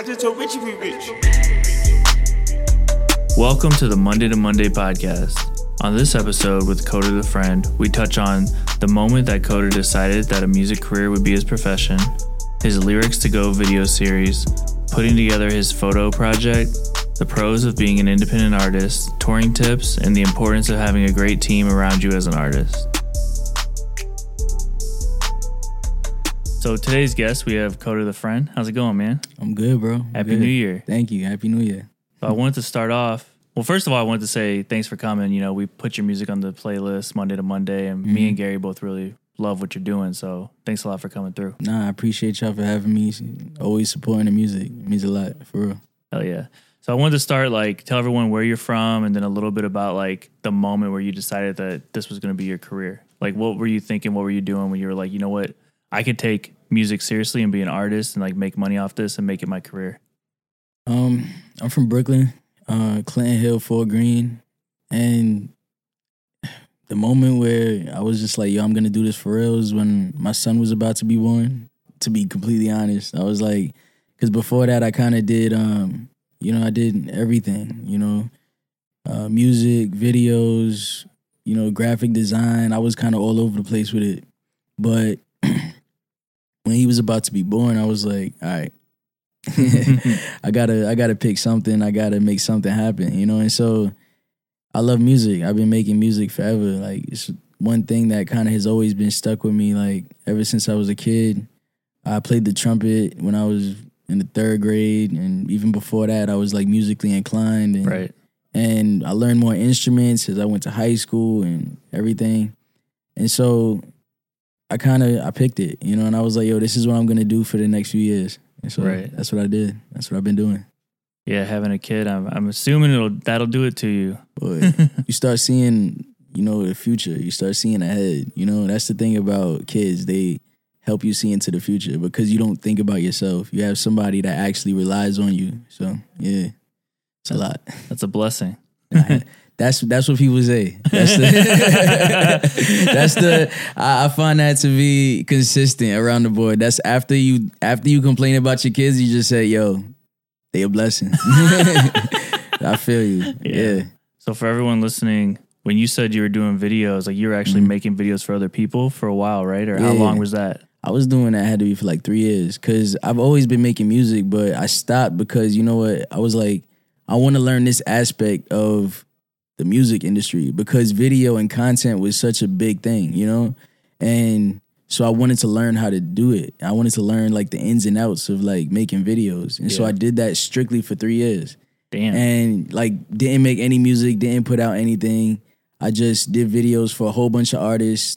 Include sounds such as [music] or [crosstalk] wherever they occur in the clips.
I just told Richie we rich. Welcome to the Monday to Monday podcast. On this episode with Kota the Friend, we touch on the moment that Kota decided that a music career would be his profession, his Lyrics to Go video series, putting together his FOTO project, the pros of being an independent artist, touring tips, and the importance of having a great team around you as an artist. So today's guest, we have Kota the Friend. How's it going, man? I'm good, bro. I'm Happy good. New Year. Thank you. Happy New Year. So I wanted to start off. Well, first of all, I wanted to say thanks for coming. You know, we put your music on the playlist Monday to Monday, and me and mm-hmm. Gary both really love what you're doing. So thanks a lot for coming through. Nah, I appreciate y'all for having me. Always supporting the music. It means a lot, for real. Hell yeah. So I wanted to start like tell everyone where you're from, and then a little bit about like the moment where you decided that this was going to be your career. Like, what were you thinking? What were you doing when you were like, you know what, I could take music seriously and be an artist and like make money off this and make it my career. Um, I'm from Brooklyn, uh, Clinton Hill, Fort Greene, and the moment where I was just like, "Yo, I'm gonna do this for real," is when my son was about to be born. To be completely honest, I was like, because before that, I kind of did, um, you know, I did everything, you know, uh, music, videos, you know, graphic design. I was kind of all over the place with it, but when he was about to be born, I was like, all right. [laughs] I gotta I gotta pick something. I gotta make something happen, you know. And so I love music. I've been making music forever. Like it's one thing that kind of has always been stuck with me. Like ever since I was a kid, I played the trumpet when I was in the third grade, and even before that, I was like musically inclined. And, Right. and I learned more instruments as I went to high school and everything. And so I kind of I picked it, you know, and I was like, yo, this is what I'm gonna do for the next few years. And so Right. that's what I did. That's what I've been doing. Yeah, having a kid, I'm I'm assuming it'll that'll do it to you. But [laughs] you start seeing, you know, the future. You start seeing ahead. You know, that's the thing about kids. They help you see into the future because you don't think about yourself. You have somebody that actually relies on you. So yeah, it's a lot. That's a blessing. [laughs] That's that's what people say. That's the [laughs] that's the I, I find that to be consistent around the board. That's after you after you complain about your kids, you just say, "Yo, they a blessing." [laughs] I feel you. Yeah. So for everyone listening, when you said you were doing videos, like you were actually making videos for other people for a while, right? Or how Mm-hmm. Long was that? I was doing that had to be for like three years because I've always been making music, but I stopped because you know what? I was like, I want to learn this aspect of the music industry because video and content was such a big thing, you know? And so I wanted to learn how to do it. I wanted to learn like the ins and outs of like making videos. And so I did that strictly for three years Damn. and like didn't make any music, didn't put out anything. I just did videos for a whole bunch of artists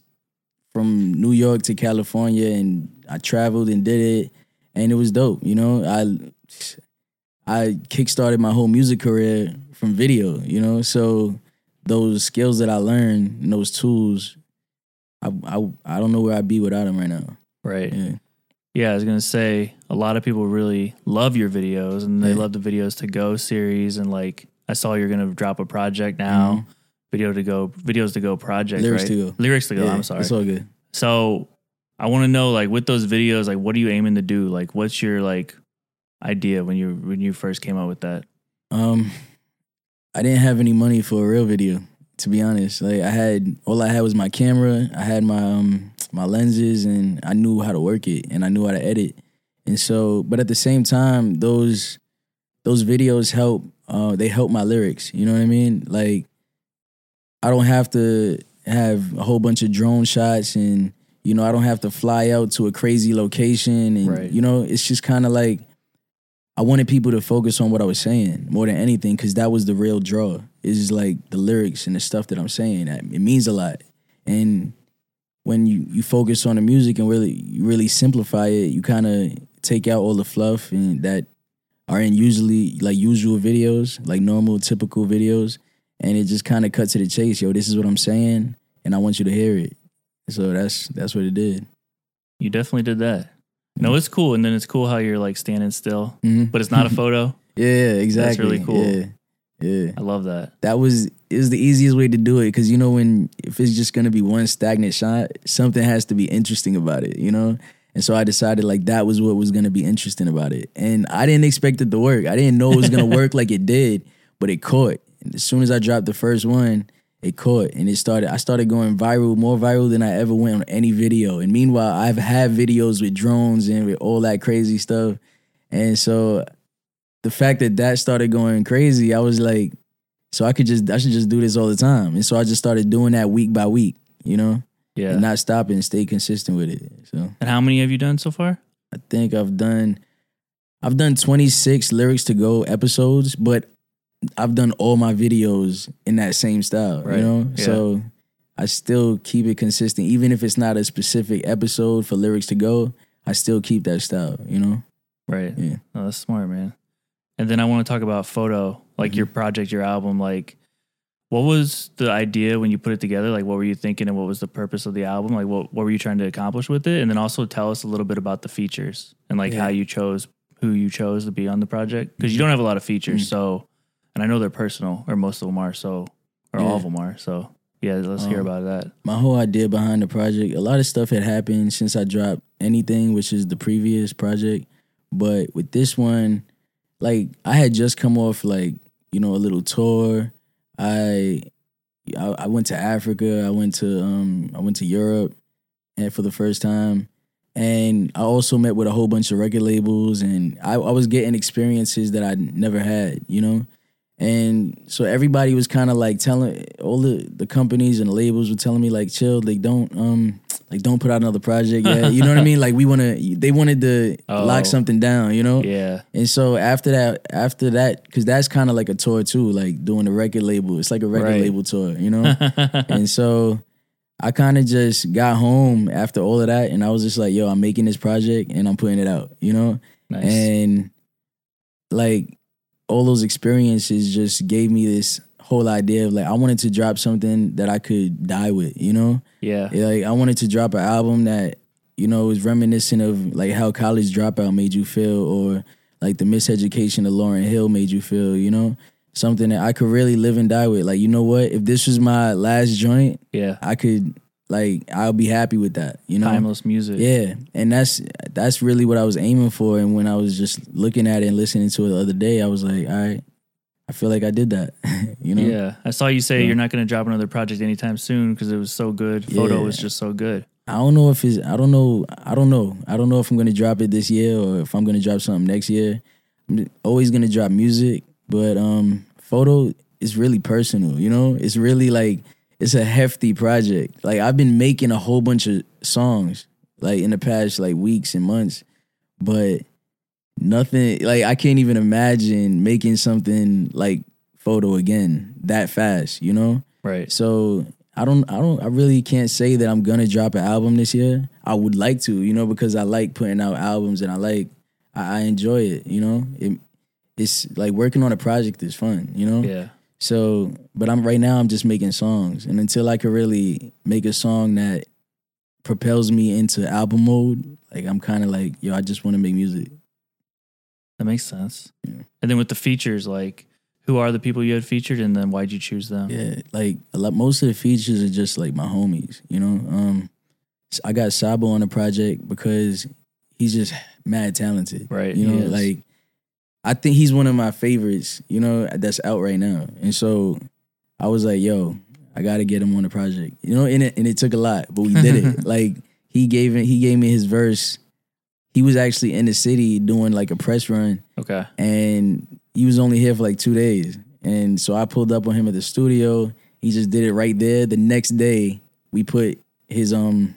from New York to California, and I traveled and did it, and it was dope. You know, I I kickstarted my whole music career from video. You know, so those skills that I learned and those tools, I I, I don't know where I'd be without them right now. right. Yeah. Yeah, I was gonna say a lot of people really love your videos and they Yeah. love the videos to go series and like I saw you're gonna drop a project now, video to go, videos to go project, Mm-hmm. Lyrics right? to Go. lyrics to go. Yeah, I'm sorry. It's all good. So I want to know, like, with those videos, like, what are you aiming to do? Like, what's your like idea when you when you first came out with that? Um, I didn't have any money for a real video, to be honest. Like I had all I had was my camera, I had my um my lenses, and I knew how to work it, and I knew how to edit. And so, but at the same time, those those videos help. Uh, they help my lyrics. You know what I mean? Like I don't have to have a whole bunch of drone shots and you know, I don't have to fly out to a crazy location and Right. you know, it's just kind of like I wanted people to focus on what I was saying more than anything cuz that was the real draw. It's like the lyrics and the stuff that I'm saying. It means a lot. And when you you focus on the music and really you really simplify it, you kind of take out all the fluff and that are in usually like usual videos, like normal typical videos, and it just kind of cuts to the chase. Yo, this is what I'm saying, and I want you to hear it. So that's that's what it did. You definitely did that. No, it's cool, and then it's cool how you're like standing still, Mhm. but it's not a [laughs] photo. Yeah, exactly. That's really cool. Yeah, yeah. I love that. That was it was the easiest way to do it because you know when if it's just gonna be one stagnant shot, something has to be interesting about it, you know. And so I decided like that was what was gonna be interesting about it. And I didn't expect it to work. I didn't know it was gonna [laughs] work like it did, but it caught. And as soon as I dropped the first one, it caught and it started I started going viral, more viral than I ever went on any video. And meanwhile, I've had videos with drones and with all that crazy stuff. And so the fact that that started going crazy, I was like, so I could just I should just do this all the time. And so I just started doing that week by week, you know, Yeah. and not stopping and stay consistent with it. So and how many have you done so far? I think I've done I've done 26 lyrics to go episodes, but I've done all my videos in that same style, Right. you know? Yeah. So I still keep it consistent even if it's not a specific episode for lyrics to go, I still keep that style, you know? Right. Yeah. Oh, that's smart, man. And then I want to talk about FOTO, like Mm-hmm. your project, your album. Like, what was the idea when you put it together? Like, what were you thinking, and what was the purpose of the album? Like, what what were you trying to accomplish with it? And then also tell us a little bit about the features and like Yeah. how you chose who you chose to be on the project because you don't have a lot of features. Mhm. So, and I know they're personal, or most of them are. So, or all of them are. So, yeah, let's hear Um, about that. my whole idea behind the project, a lot of stuff had happened since I dropped anything, which is the previous project. But with this one, like I had just come off like, you know, a little tour. I I, I went to Africa, I went to um I went to Europe and for the first time. And I also met with a whole bunch of record labels and I, I was getting experiences that I never had, you know? And so everybody was kind of like telling all the, the companies and the labels were telling me like chill, like don't um like don't put out another project yet. You know what I mean? [laughs] Like we wanna they wanted to Oh. lock something down, you know? Yeah. And so after that, after that, because that's kind of like a tour too, like doing a record label. It's like a record Right. label tour, you know. [laughs] and so I kind of just got home after all of that, and I was just like, "Yo, I'm making this project and I'm putting it out," you know. nice. And like all those experiences just gave me this whole idea of like I wanted to drop something that I could die with, you know. yeah. Like I wanted to drop an album that you know was reminiscent of like how College Dropout made you feel, or like the Miseducation of Lauryn Hill made you feel. You know, something that I could really live and die with. Like you know what? If this was my last joint, Yeah. I could like I'll be happy with that. You know, Timeless music. yeah, and that's that's really what I was aiming for. And when I was just looking at it and listening to it the other day, I was like, all right, I feel like I did that. [laughs] you know, Yeah, I saw you say Yeah. you're not going to drop another project anytime soon because it was so good. FOTO Yeah. was just so good. I don't know if it's I don't know I don't know I don't know if I'm gonna drop it this year or if I'm gonna drop something next year. I'm always gonna drop music, but um, FOTO is really personal. You know, it's really like it's a hefty project. Like I've been making a whole bunch of songs like in the past like weeks and months, but nothing like I can't even imagine making something like FOTO again that fast. You know. Right. So I don't I don't I really can't say that I'm gonna drop an album this year. I would like to, you know, because I like putting out albums and I like I, I enjoy it, you know. It it's like working on a project is fun, you know? Yeah. So but I'm right now I'm just making songs. And until I can really make a song that propels me into album mode, like I'm kinda like, yo, I just wanna make music. That makes sense. Yeah. And then with the features, like who are the people you had featured and then why'd you choose them? Yeah, like a lot. Most of the features are just like my homies. You know, um, I got Saba on the project because he's just mad talented. Right, You know, like I think he's one of my favorites. You know, that's out right now. And so I was like, yo, I got to get him on the project. You know, and it and it took a lot, but we did it. [laughs] like he gave it. He gave me his verse. He was actually in the city doing like a press run Okay. and he was only here for like two days. And so I pulled up on him at the studio. He just did it right there. The next day, we put his um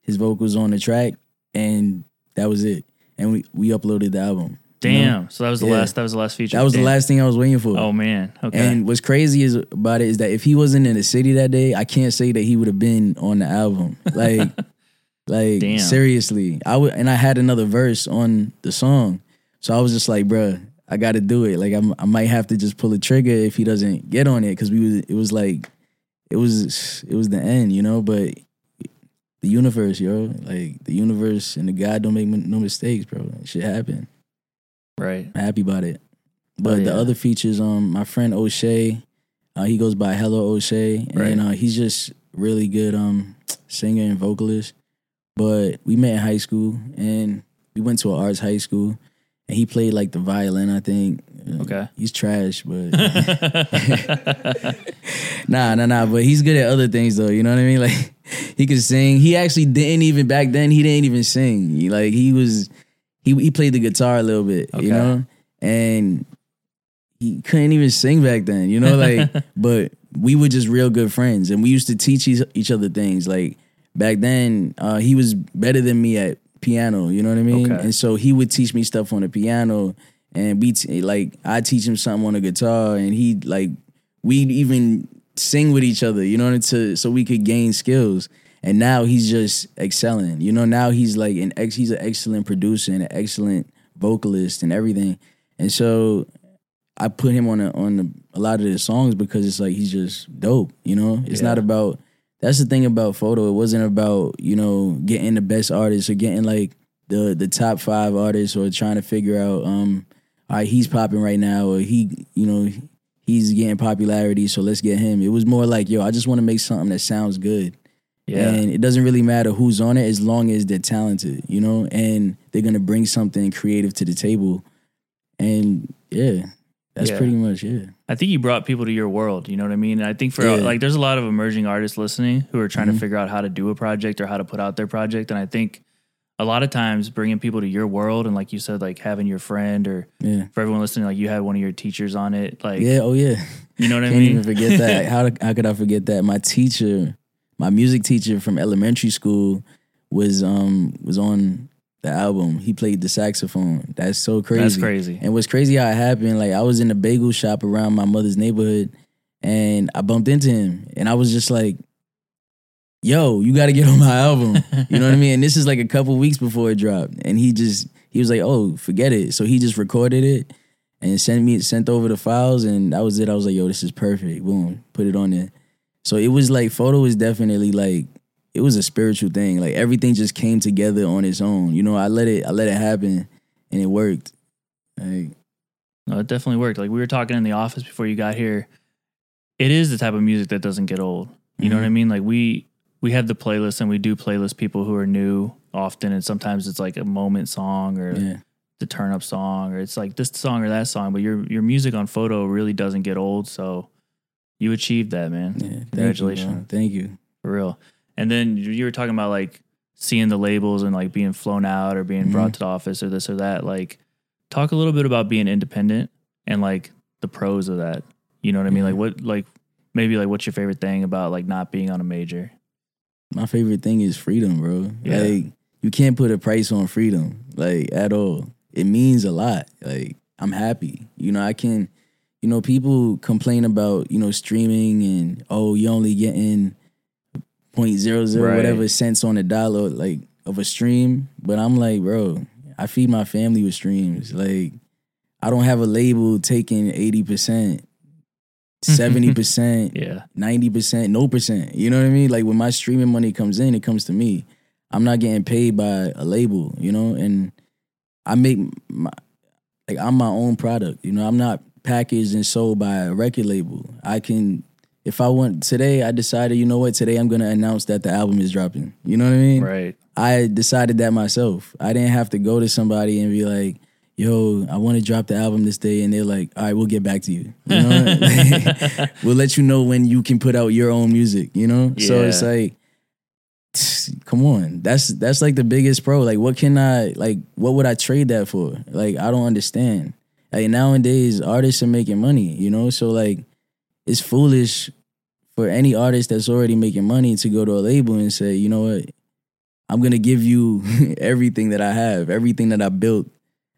his vocals on the track, and that was it. And we we uploaded the album. You know? Damn. So that was the Yeah. last that was the last feature. That was Damn. the last thing I was waiting for. Oh man. Okay. And what's crazy is about it is that if he wasn't in the city that day, I can't say that he would have been on the album. [laughs] Like, like Damn. seriously, I would, and I had another verse on the song, so I was just like, bruh, I got to do it. Like, I'm, I might have to just pull a trigger if he doesn't get on it, because we was, it was like, it was, it was the end, you know. But the universe, yo, like the universe and the God don't make no mistakes, bro. Shit happen. Right. I'm happy about it. But Oh, the other features, um, my friend O'Shea, uh, he goes by Hello O'Shea, Right. and uh, he's just really good um singer and vocalist. but we met in high school and we went to an arts high school and he played like the violin, I think. Okay. He's trash, but [laughs] [laughs] nah, nah, nah. But he's good at other things though. You know what I mean? [laughs] Like he could sing. He actually didn't even back then. He didn't even sing. Like he was, he he played the guitar a little bit. Okay. You know, and he couldn't even sing back then. You know, like [laughs] but we were just real good friends, and we used to teach each, other things. Like back then, uh, he was better than me at piano. You know what I mean? Okay. And so he would teach me stuff on the piano, and we t- like I teach him something on the guitar, and he like we'd even sing with each other. You know, to so we could gain skills. And now he's just excelling. You know, now he's like an ex. He's an excellent producer and an excellent vocalist and everything. And so I put him on a, on the, a lot of the songs because it's like he's just dope. You know, it's not about. That's the thing about FOTO. It wasn't about you know getting the best artists or getting like the the top five artists or trying to figure out um all right he's popping right now or he you know he's getting popularity so let's get him. It was more like yo I just want to make something that sounds good. Yeah. And it doesn't really matter who's on it as long as they're talented, you know, and they're gonna bring something creative to the table. And yeah, that's Yeah. pretty much it. I think you brought people to your world. You know what I mean? And I think for Yeah. like, there's a lot of emerging artists listening who are trying Mhm. to figure out how to do a project or how to put out their project. And I think a lot of times bringing people to your world and like you said, like having your friend or Yeah. for everyone listening, like you had one of your teachers on it. Like, Yeah, oh yeah. you know what I Can't mean? even forget that. [laughs] How how could I forget that? My teacher, my music teacher from elementary school was um was on the album. He played the saxophone. That's so crazy. That's crazy. And what's crazy how it happened, like I was in a bagel shop around my mother's neighborhood and I bumped into him and I was just like, yo, you gotta get on my album. [laughs] You know what I mean? And this is like a couple weeks before it dropped. And he just he was like, Oh, forget it. So he just recorded it and sent me sent over the files and that was it. I was like, yo, this is perfect. Boom. Put it on there. So it was like FOTO is definitely like it was a spiritual thing. Like everything just came together on its own. You know, I let it I let it happen and it worked. Like No, it definitely worked. Like we were talking in the office before you got here. It is the type of music that doesn't get old. You know Mhm. what I mean? Like we we have the playlist and we do playlist people who are new often and sometimes it's like a moment song or yeah. the turn up song or it's like this song or that song, but your your music on FOTO really doesn't get old. So you achieved that, man. Yeah. Thank you, Congratulations. Thank you. For real. And then you were talking about like seeing the labels and like being flown out or being brought Mhm. to the office or this or that. Like talk a little bit about being independent and like the pros of that. You know what I mean? Like Mhm. what like maybe like what's your favorite thing about like not being on a major? My favorite thing is freedom, bro. Yeah. Like you can't put a price on freedom, like at all. It means a lot. Like I'm happy. You know, I can you know, people complain about, you know, streaming and oh, you're only getting point zero zero Right. whatever cents on a dollar like of a stream. But I'm like, bro, I feed my family with streams. Like I don't have a label taking eighty percent, [laughs] seventy percent. Yeah. ninety percent, no percent. You know what I mean? Like when my streaming money comes in, it comes to me. I'm not getting paid by a label, you know, and I make my like I'm my own product. You know, I'm not packaged and sold by a record label. I can if I want today, I decided, you know what, today I'm gonna announce that the album is dropping. You know what I mean? Right. I decided that myself. I didn't have to go to somebody and be like, yo, I want to drop the album this day. And they're like, all right, we'll get back to you. You know? [laughs] [laughs] we'll let you know when you can put out your own music, you know? So it's like, come on. That's that's like the biggest pro. Like what can I like what would I trade that for? Like I don't understand. Like nowadays artists are making money, you know? So like it's foolish for any artist that's already making money to go to a label and say, you know what? I'm gonna give you [laughs] everything that I have, everything that I built.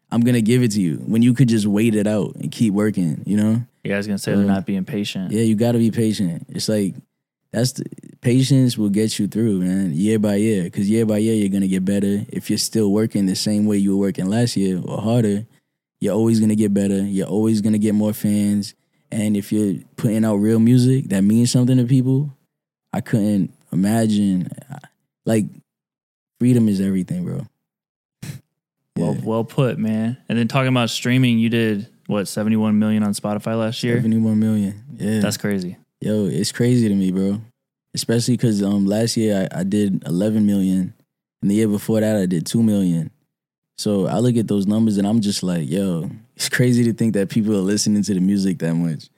I'm gonna give it to you when you could just wait it out and keep working. You know? Yeah, I was gonna say they're Um, not being patient. Yeah, you got to be patient. It's like that's the patience will get you through, man, year by year. Because year by year, you're gonna get better. If you're still working the same way you were working last year or harder, you're always gonna get better. You're always gonna get more fans. And if you're putting out real music that means something to people, I couldn't imagine. Like freedom is everything, bro. [laughs] Well well put, man. And then talking about streaming, you did what, seventy one million on Spotify last year? 71 million. Yeah. That's crazy. Yo, it's crazy to me, bro. Especially because um last year I, I did 11 million, And the year before that, I did two million. So I look at those numbers and I'm just like, yo, it's crazy to think that people are listening to the music that much.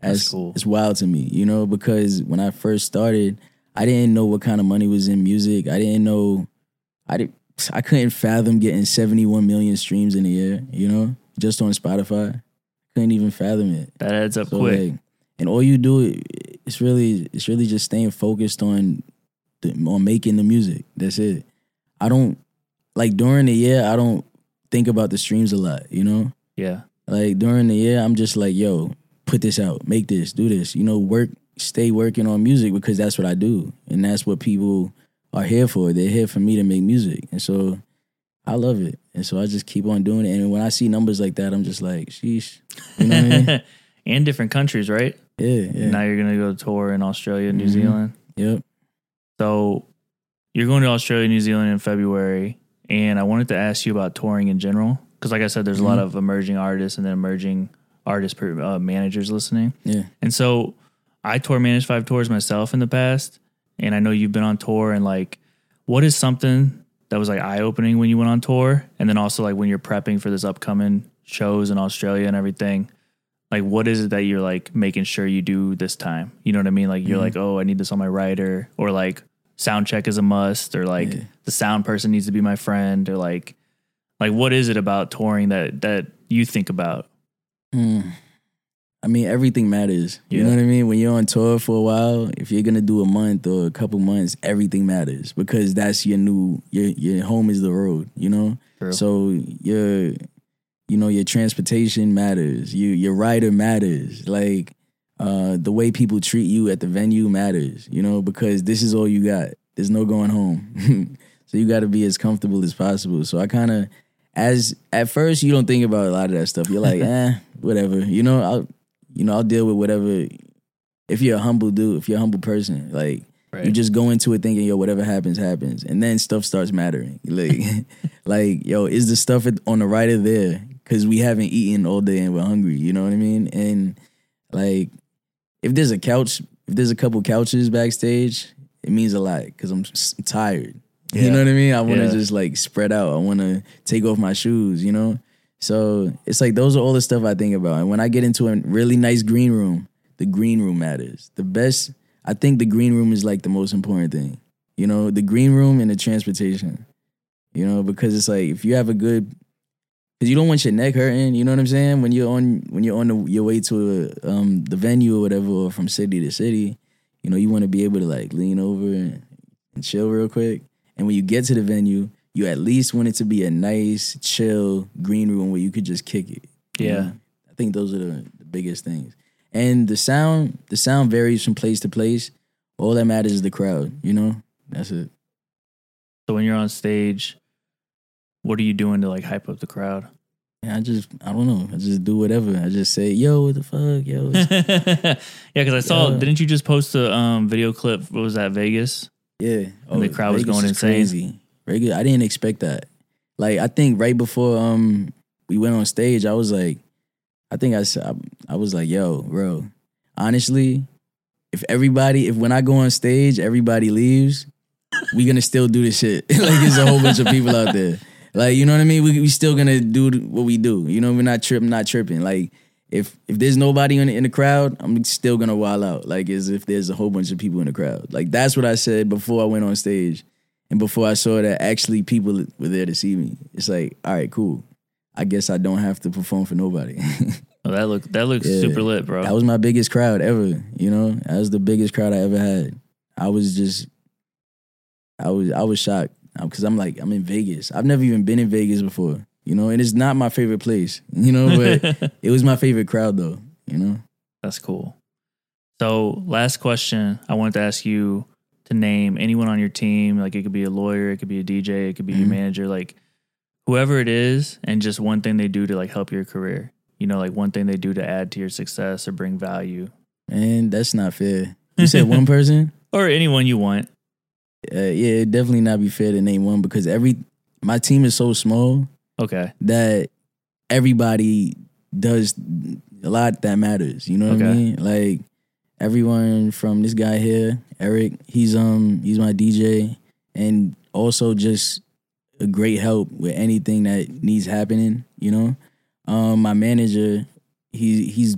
That's cool. It's wild to me, you know, because when I first started, I didn't know what kind of money was in music. I didn't know, I did, I couldn't fathom getting 71 million streams in a year, you know, just on Spotify. Couldn't even fathom it. That adds up So quick. like, and all you do, it's really, it's really just staying focused on, the, on making the music. That's it. I don't like during the year. I don't think about the streams a lot. You know, yeah. like during the year, I'm just like, yo, put this out, make this, do this. You know, work, stay working on music because that's what I do, and that's what people are here for. They're here for me to make music, and so I love it. And so I just keep on doing it. And when I see numbers like that, I'm just like, sheesh. You know what I mean? [laughs] and different countries, right? Yeah, yeah. Now you're gonna go tour in Australia, New Mhm. Zealand. Yep. So you're going to Australia, New Zealand in February, and I wanted to ask you about touring in general because, like I said, there's a lot Mhm. of emerging artists and then emerging artist per- uh, managers listening. Yeah. And so I tour managed five tours myself in the past, and I know you've been on tour. And like, what is something that was like eye opening when you went on tour, and then also like when you're prepping for this upcoming shows in Australia and everything? Like, what is it that you're like making sure you do this time? You know what I mean? Like, you're Mhm. like, oh, I need this on my rider, or like sound check is a must, or like Yeah. the sound person needs to be my friend, or like, like what is it about touring that that you think about? Hmm. I mean, everything matters. You know what I mean? When you're on tour for a while, if you're gonna do a month or a couple months, everything matters because that's your new your your home is the road. You know, True. so your you know your transportation matters. You your rider matters. Like uh, the way people treat you at the venue matters. You know, because this is all you got. There's no going home. [laughs] so you got to be as comfortable as possible. So I kind of as at first you don't think about a lot of that stuff. You're like, [laughs] eh, whatever. You know, I'll you know, I'll deal with whatever. If you're a humble dude, if you're a humble person, like Right. you just go into it thinking, yo, whatever happens, happens, and then stuff starts mattering. [laughs] Like, like, yo, is the stuff on the rider there? Because we haven't eaten all day and we're hungry. You know what I mean? And if there's a couch, if there's a couple couches backstage, it means a lot because I'm s- tired. Yeah. You know what I mean? I want to Yeah. just like spread out. I want to take off my shoes. You know. So it's like those are all the stuff I think about. And when I get into a really nice green room, the green room matters. The best, I think the green room is like the most important thing. You know, the green room and the transportation. You know, because it's like if you have a good, because you don't want your neck hurting. You know what I'm saying? When you're on when you're on the, your way to a, um, the venue or whatever, or from city to city, you know, you want to be able to like lean over and, and chill real quick. And when you get to the venue, you at least want it to be a nice, chill green room where you could just kick it. Yeah. know? I think those are the, the biggest things. And the sound, the sound varies from place to place. All that matters is the crowd, you know? That's it. So when you're on stage, what are you doing to like hype up the crowd? I just, I don't know. I just do whatever. I just say, yo, what the fuck, yo. [laughs] yeah, because I saw. Yeah. Didn't you just post a um, video clip? What was that? Vegas. Yeah. And the crowd was going insane. Crazy. Vegas, I didn't expect that. Like, I think right before um we went on stage, I was like, I think I I was like, yo, bro, honestly, if everybody, if when I go on stage, everybody leaves, we gonna still do this shit. [laughs] like, there's a whole bunch of people out there. Like, you know what I mean? We we still gonna do what we do. You know, we're not tripping, not tripping. Like, if if there's nobody in the, in the crowd, I'm still gonna wild out. Like, as if there's a whole bunch of people in the crowd. Like, that's what I said before I went on stage, and before I saw that actually people were there to see me. It's like, all right, cool. I guess I don't have to perform for nobody. [laughs] Oh, that look that looks Yeah. super lit, bro. That was my biggest crowd ever. You know, that was the biggest crowd I ever had. I was just, I was, I was shocked because I'm like, I'm in Vegas. I've never even been in Vegas before. You know, and it's not my favorite place. [laughs] You know, but [laughs] it was my favorite crowd though. You know, That's cool. So, last question. I wanted to ask you to name anyone on your team. Like, it could be a lawyer, it could be a DJ, it could be your Mhm. manager, like whoever it is, and just one thing they do to like help your career. You know, like one thing they do to add to your success or bring value, and that's not fair. You said one [laughs] person. or anyone you want. Uh, yeah, it definitely not be fair to name one because every my team is so small Okay. that everybody does a lot that matters. You know what I mean? Like everyone from this guy here, Eric, he's um he's my DJ, and also just a great help with anything that needs happening. You know, um, my manager, he he's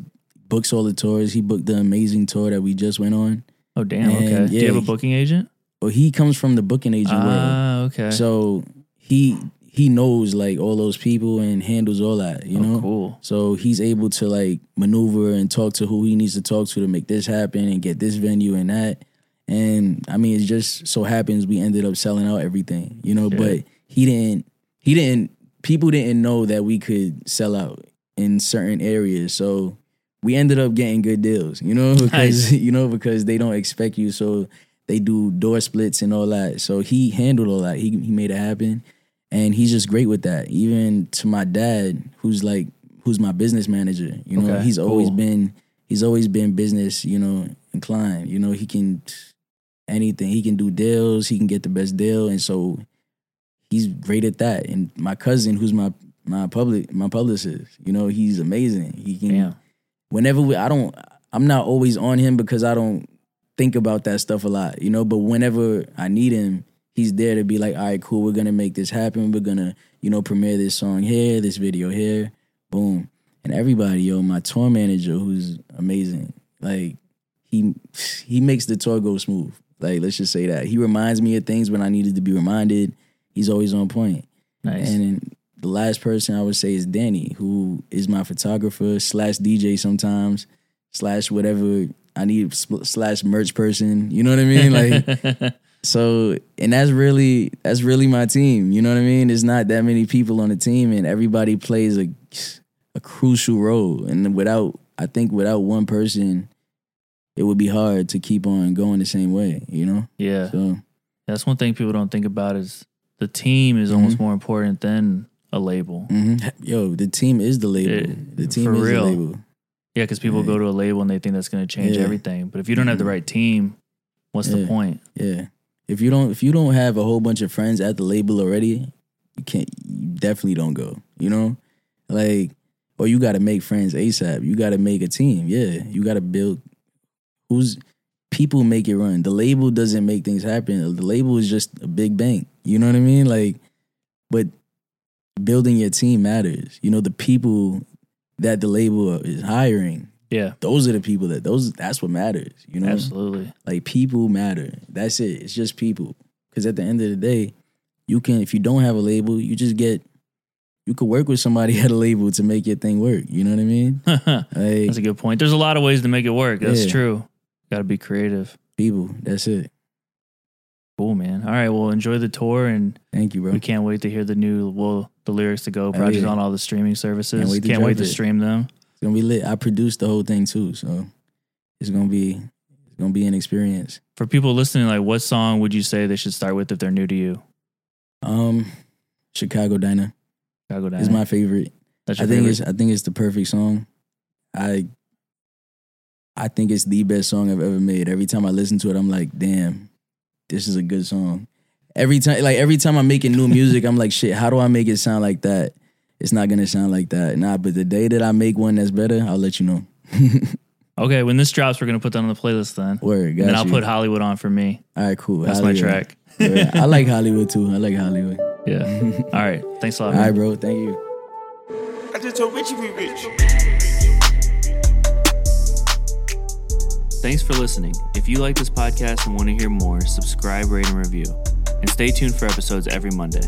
books all the tours. He booked the amazing tour that we just went on. Oh damn. And, okay. Do you have a booking agent? Well, he comes from the booking agent world. Ah, okay. So he he knows like all those people and handles all that, you oh, know. cool. So he's able to like maneuver and talk to who he needs to talk to to make this happen and get this venue and that. And I mean, it just so happens we ended up selling out everything, you know. Yeah. But he didn't. He didn't. People didn't know that we could sell out in certain areas, so we ended up getting good deals, you know, [laughs] because you know because they don't expect you, so they do door splits and all that. So he handled all that. He he made it happen, and he's just great with that. Even to my dad, who's like who's my business manager. You know, Okay, he's always been he's always been business. You know, inclined. You know, he can anything. He can do deals. He can get the best deal, and so he's great at that. And my cousin, who's my my public my publicist, you know, he's amazing. He can Damn. whenever we, I don't, I'm not always on him because I don't think about that stuff a lot, you know. But whenever I need him, he's there to be like, all right, cool, we're gonna make this happen. We're gonna, you know, premiere this song here, this video here, boom. And everybody, yo, my tour manager, who's amazing, like he he makes the tour go smooth. Like let's just say that he reminds me of things when I needed to be reminded. He's always on point. Nice. And then the last person I would say is Danny, who is my photographer slash DJ sometimes, slash whatever I need slash merch person. You know what I mean? Like [laughs] so, and that's really that's really my team. You know what I mean? There's not that many people on the team, and everybody plays a a crucial role. And without, I think without one person, it would be hard to keep on going the same way. You know? yeah. So That's one thing people don't think about is the team is Mm-hmm. almost more important than a label. mhm. yo, the team is the label. Yeah, the team is real. the label. Yeah, because people Yeah. go to a label and they think that's going to change Yeah. everything. But if you don't have the Mhm. right team, what's the point? Yeah. If you don't if you don't have a whole bunch of friends at the label already, you can't you definitely don't go. You know? Like or you gotta make friends ASAP. You gotta make a team. Yeah. You gotta build who's people make it run. The label doesn't make things happen. The label is just a big bank. You know what I mean? Like, but building your team matters. You know, the people that the label is hiring, Yeah, those are the people that those that's what matters. You know? absolutely. Like people matter. That's it. It's just people. Because at the end of the day, you can if you don't have a label, you just get you could work with somebody [laughs] at a label to make your thing work. You know what I mean? [laughs] that's a good point. There's a lot of ways to make it work. That's Yeah. true. Got to be creative. people. That's it. Cool, man. All right. Well, enjoy the tour, and Thank you, bro. we can't wait to hear the new, well, the lyrics to go Hell project yeah. on all the streaming services. Can't Can't wait wait to to, drop it. stream them. It's gonna be lit. I produced the whole thing too, so it's gonna be it's gonna be an experience. For people listening, like, what song would you say they should start with if they're new to you? Um, Chicago Diner Chicago is my favorite. That's I think favorite? it's I think it's the perfect song. I I think it's the best song I've ever made. Every time I listen to it, I'm like, damn, this is a good song. Every time like every time I'm making new music, I'm like, shit, how do I make it sound like that? It's not gonna sound like that. Nah, but the day that I make one that's better, I'll let you know. [laughs] Okay, when this drops, we're gonna put that on the playlist then. Word, got and then I'll you. put Hollywood on for me. All right, cool. That's my track. [laughs] Word. I like Hollywood too. I like Hollywood. Yeah. [laughs] All right. Thanks a lot. All man. right, bro. Thank you. I just told Richie we rich. Thanks for listening. If you like this podcast and want to hear more, subscribe, rate, and review and stay tuned for episodes every Monday.